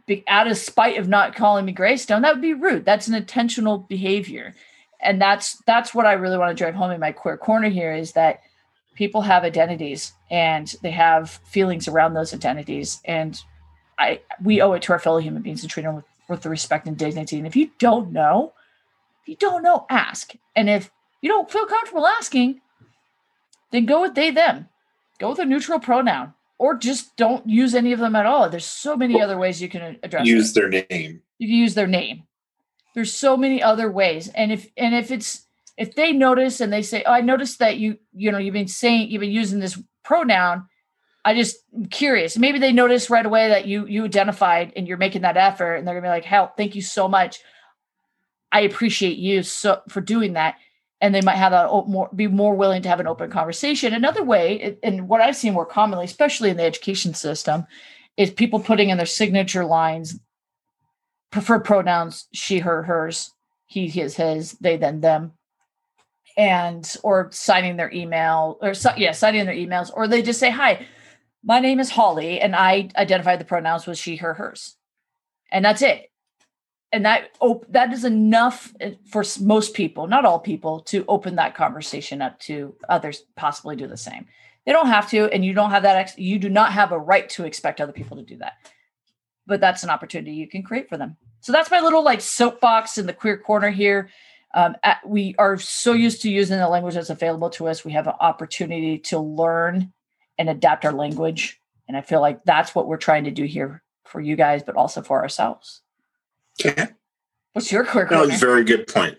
be, out of spite of not calling me Greystone, that would be rude. That's an intentional behavior, and that's that's what I really want to drive home in my queer corner here is that people have identities and they have feelings around those identities, and I we owe it to our fellow human beings to treat them with, with the respect and dignity. And if you don't know, if you don't know, ask. And if you don't feel comfortable asking, then go with they them. Go with a neutral pronoun or just don't use any of them at all. There's so many other ways you can address use it. their name. You can use their name. There's so many other ways. And if and if it's if they notice and they say, "Oh, I noticed that you you know you've been saying you've been using this pronoun," I just am curious. Maybe they notice right away that you you identified and you're making that effort, and they're gonna be like, "Help! Thank you so much. I appreciate you so for doing that." And they might have that more be more willing to have an open conversation. Another way, and what I've seen more commonly, especially in the education system, is people putting in their signature lines preferred pronouns she, her, hers, he, his, his, they, then, them, and or signing their email or yeah, signing their emails, or they just say, "Hi, my name is Holly, and I identify the pronouns with she, her, hers," and that's it and that op- that is enough eh, for most people not all people to open that conversation up to others possibly do the same. They don't have to and you don't have that ex- you do not have a right to expect other people to do that. But that's an opportunity you can create for them. So that's my little like soapbox in the queer corner here. Um, at, we are so used to using the language that's available to us. We have an opportunity to learn and adapt our language. And i feel like that's what we're trying to do here for you guys but also for ourselves Okay. What's your queer corner? No, very good point.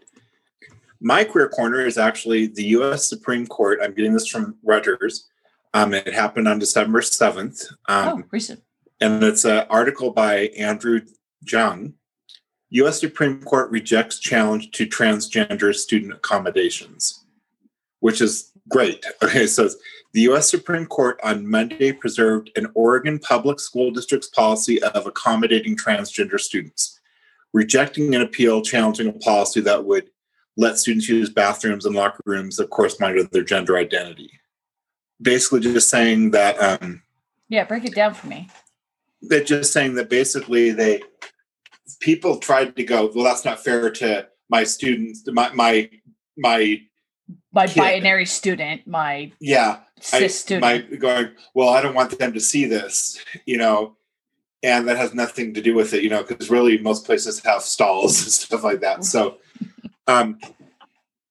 My queer corner is actually the U.S. Supreme Court. I'm getting this from Reuters. Um, it happened on December 7th. Um, oh, recent. And it's an article by Andrew Chung. U.S. Supreme Court rejects challenge to transgender student accommodations, which is great. Okay, so the U.S. Supreme Court on Monday preserved an Oregon public school district's policy of accommodating transgender students rejecting an appeal challenging a policy that would let students use bathrooms and locker rooms that correspond to their gender identity. Basically, just saying that. Um, yeah, break it down for me. They're just saying that basically they people tried to go. Well, that's not fair to my students. My my my my kid. binary student. My yeah cis I, student. My going. Well, I don't want them to see this. You know, and that has nothing to do with it, you know, because really most places have stalls and stuff like that. So um,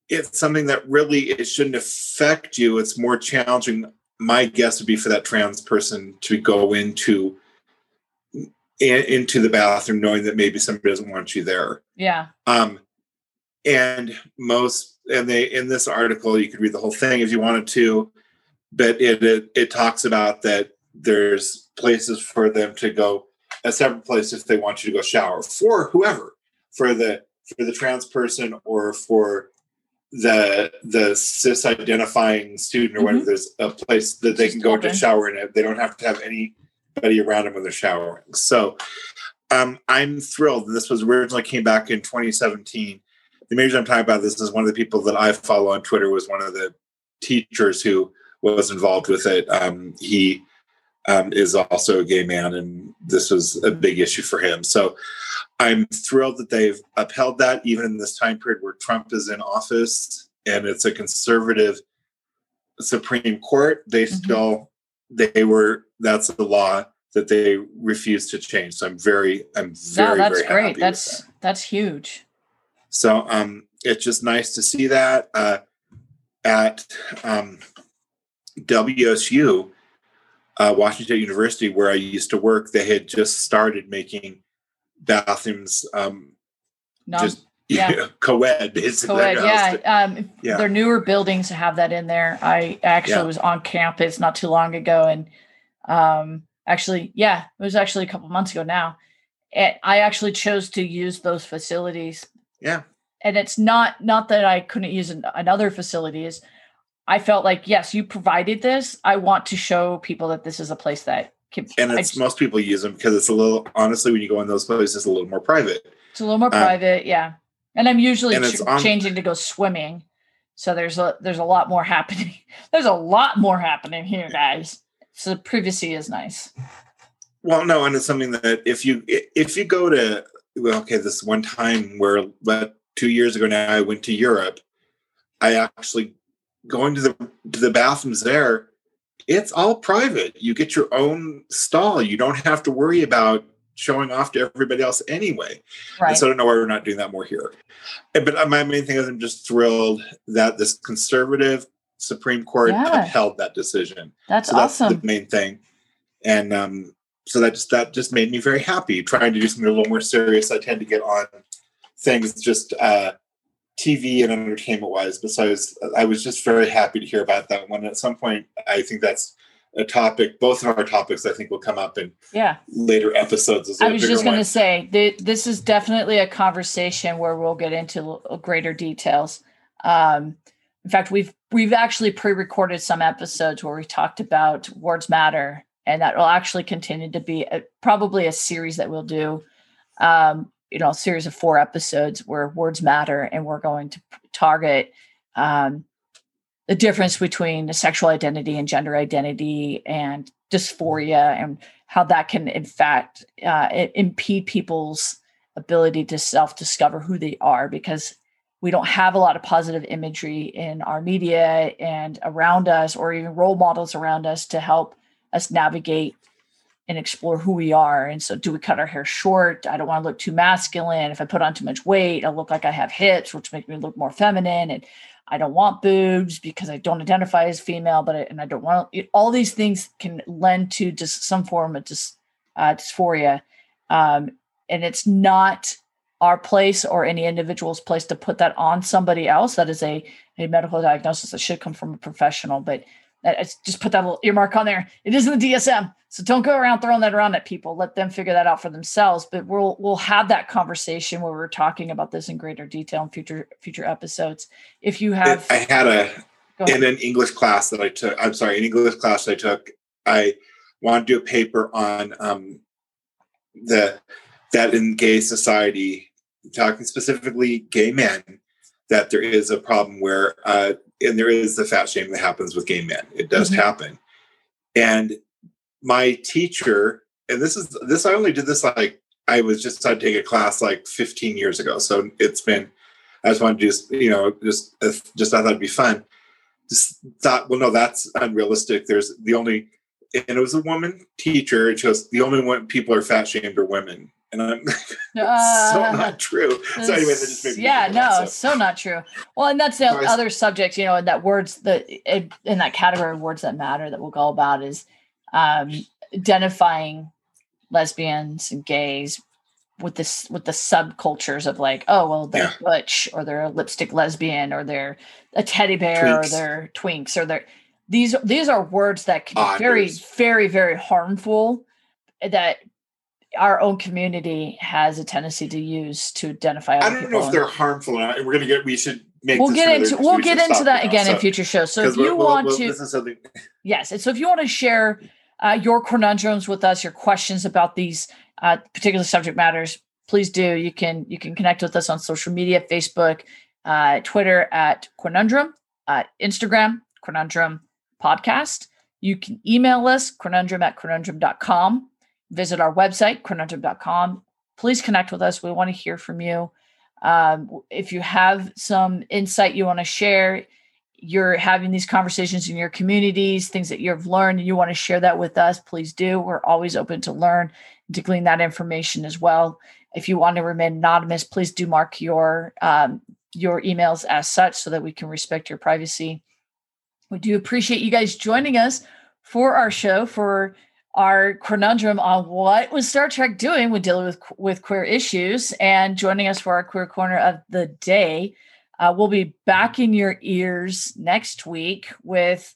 it's something that really it shouldn't affect you. It's more challenging. My guess would be for that trans person to go into into the bathroom knowing that maybe somebody doesn't want you there. Yeah. Um, and most and they in this article you could read the whole thing if you wanted to, but it it, it talks about that there's places for them to go a separate place if they want you to go shower for whoever for the for the trans person or for the the cis identifying student or mm-hmm. whatever there's a place that they can go to shower in. It they don't have to have anybody around them when they're showering. So um, i'm thrilled. This was originally came back in 2017 the major i'm talking about this is one of the people that i follow on twitter was one of the teachers who was involved with it. Um, he um, is also a gay man, and this was a big issue for him. So I'm thrilled that they've upheld that even in this time period where Trump is in office and it's a conservative Supreme Court. They mm-hmm. still they were that's the law that they refused to change. So I'm very I'm very no, that's very great. That's that. that's huge. So um, it's just nice to see that uh, at um, WSU, uh, Washington University, where I used to work. They had just started making bathrooms um, Non, just yeah. co-ed basically. Co-ed, yeah. Um, yeah. Their newer buildings have that in there. I actually yeah. was on campus not too long ago, and um, actually, yeah, it was actually a couple months ago now. And I actually chose to use those facilities. Yeah. And it's not not that I couldn't use an, another facilities. I felt like yes, you provided this. I want to show people that this is a place that can. And it's just, most people use them because it's a little honestly when you go in those places, it's a little more private. It's a little more um, private, yeah. And I'm usually and ch- on, changing to go swimming, so there's a there's a lot more happening. there's a lot more happening here, guys. So privacy is nice. Well, no, and it's something that if you if you go to well, okay, this one time where but two years ago now I went to Europe, I actually going to the to the bathrooms there. It's all private. You get your own stall. You don't have to worry about showing off to everybody else anyway. Right. And so I don't know why we're not doing that more here. But uh, my main thing is I'm just thrilled that this conservative Supreme Court yeah. upheld that decision. That's so awesome. That's the main thing. And um, so that just that just made me very happy. Trying to do something a little more serious, I tend to get on things just uh, TV and entertainment wise. Besides, I was just very happy to hear about that one. At some point, I think that's a topic. Both of our topics, I think, will come up in yeah later episodes. As well. I was just going to say th- this is definitely a conversation where we'll get into greater details. Um, in fact, we've we've actually pre-recorded some episodes where we talked about words matter, and that will actually continue to be a, probably a series that we'll do. Um, you know, a series of four episodes where words matter, and we're going to target um, the difference between sexual identity and gender identity and dysphoria and how that can in fact uh, impede people's ability to self-discover who they are because we don't have a lot of positive imagery in our media and around us or even role models around us to help us navigate and explore who we are. And so do we cut our hair short? I don't want to look too masculine. If i put on too much weight i look like i have hips which make me look more feminine and I don't want boobs because I don't identify as female, but I, and I don't want it, all these things can lend to just some form of dys, uh, dysphoria, um, and it's not our place or any individual's place to put that on somebody else. That is a a medical diagnosis that should come from a professional, but just put that little earmark on there. It is in the DSM. So don't go around throwing that around at people. Let them figure that out for themselves. But we'll we'll have that conversation where we're talking about this in greater detail in future future episodes. If you have I had a in an English class that I took, I'm sorry, an English class I took, I wanted to do a paper on um, the that in gay society, talking specifically gay men, that there is a problem where uh, and there is the fat shame that happens with gay men. It does mm-hmm. happen. And my teacher, and this is this I only did this like I was just started take a class like 15 years ago. So it's been I just wanted to just you know just just I thought it'd be fun. Just thought, well, no, that's unrealistic. There's the only and it was a woman teacher. It shows the only one people are fat shamed are women and I'm uh, so not true. So anyway, that just made me yeah, no, that, so. so. not true. Well, and that's the other subject, you know, that words that in that category of words that matter that we'll go about is um, identifying lesbians and gays with this with the subcultures of like, oh well, they're yeah. butch or they're a lipstick lesbian or they're a teddy bear twinks. or they're twinks or they're these these are words that can be very very very harmful that our own community has a tendency to use to identify. I don't know if they're harmful, and we're going to get. We should make. We'll get into. We'll get into that again so, in future shows. So if you we'll, want we'll, to, something... yes, and so if you want to share uh, your conundrums with us, your questions about these uh, particular subject matters, please do. You can you can connect with us on social media, Facebook, uh, Twitter at Conundrum, uh, Instagram Conundrum Podcast. You can email us queernundrum at queernundrum.com visit our website, queernundrum.com. please connect with us. We want to hear from you. Um, if you have some insight you want to share, you're having these conversations in your communities, things that you've learned, and you want to share that with us, please do. We're always open to learn to glean that information as well. If you want to remain anonymous, please do mark your um, your emails as such so that we can respect your privacy. We do appreciate you guys joining us for our show for our conundrum on what was Star Trek doing with dealing with with queer issues and joining us for our queer corner of the day. Uh, we'll be back in your ears next week with,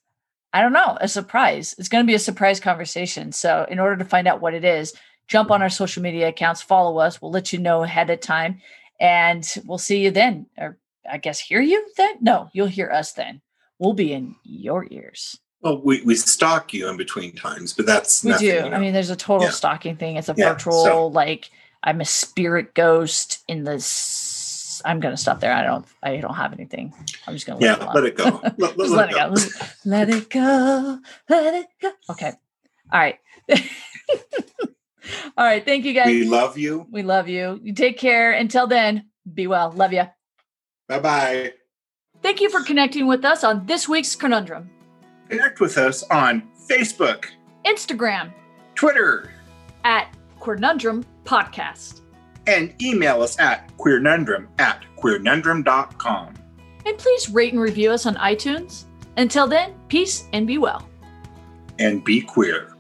I don't know, a surprise. It's going to be a surprise conversation. So, in order to find out what it is, jump on our social media accounts, follow us. We'll let you know ahead of time, and we'll see you then. Or I guess hear you then? No, you'll hear us then. We'll be in your ears. Well, we, we stalk you in between times, but that's we nothing, do. you know. I mean, there's a total Yeah. stalking thing. It's a Yeah, virtual so- like I'm a spirit ghost in this. I'm gonna stop there. I don't. I don't have anything. I'm just gonna let yeah, it, let it go. Let, let- let it go. Just Let it go. Let it go. Okay. All right. All right. Thank you guys. We love you. we love you. You take care. Until then, be well. Love you. Bye bye. Thank you for connecting with us on this week's conundrum. Connect with us on Facebook, Instagram Twitter, at Conundrum Podcast. and email us at queernundrum at queernundrum.com. And please rate and review us on iTunes. Until then, peace and be well. And be queer.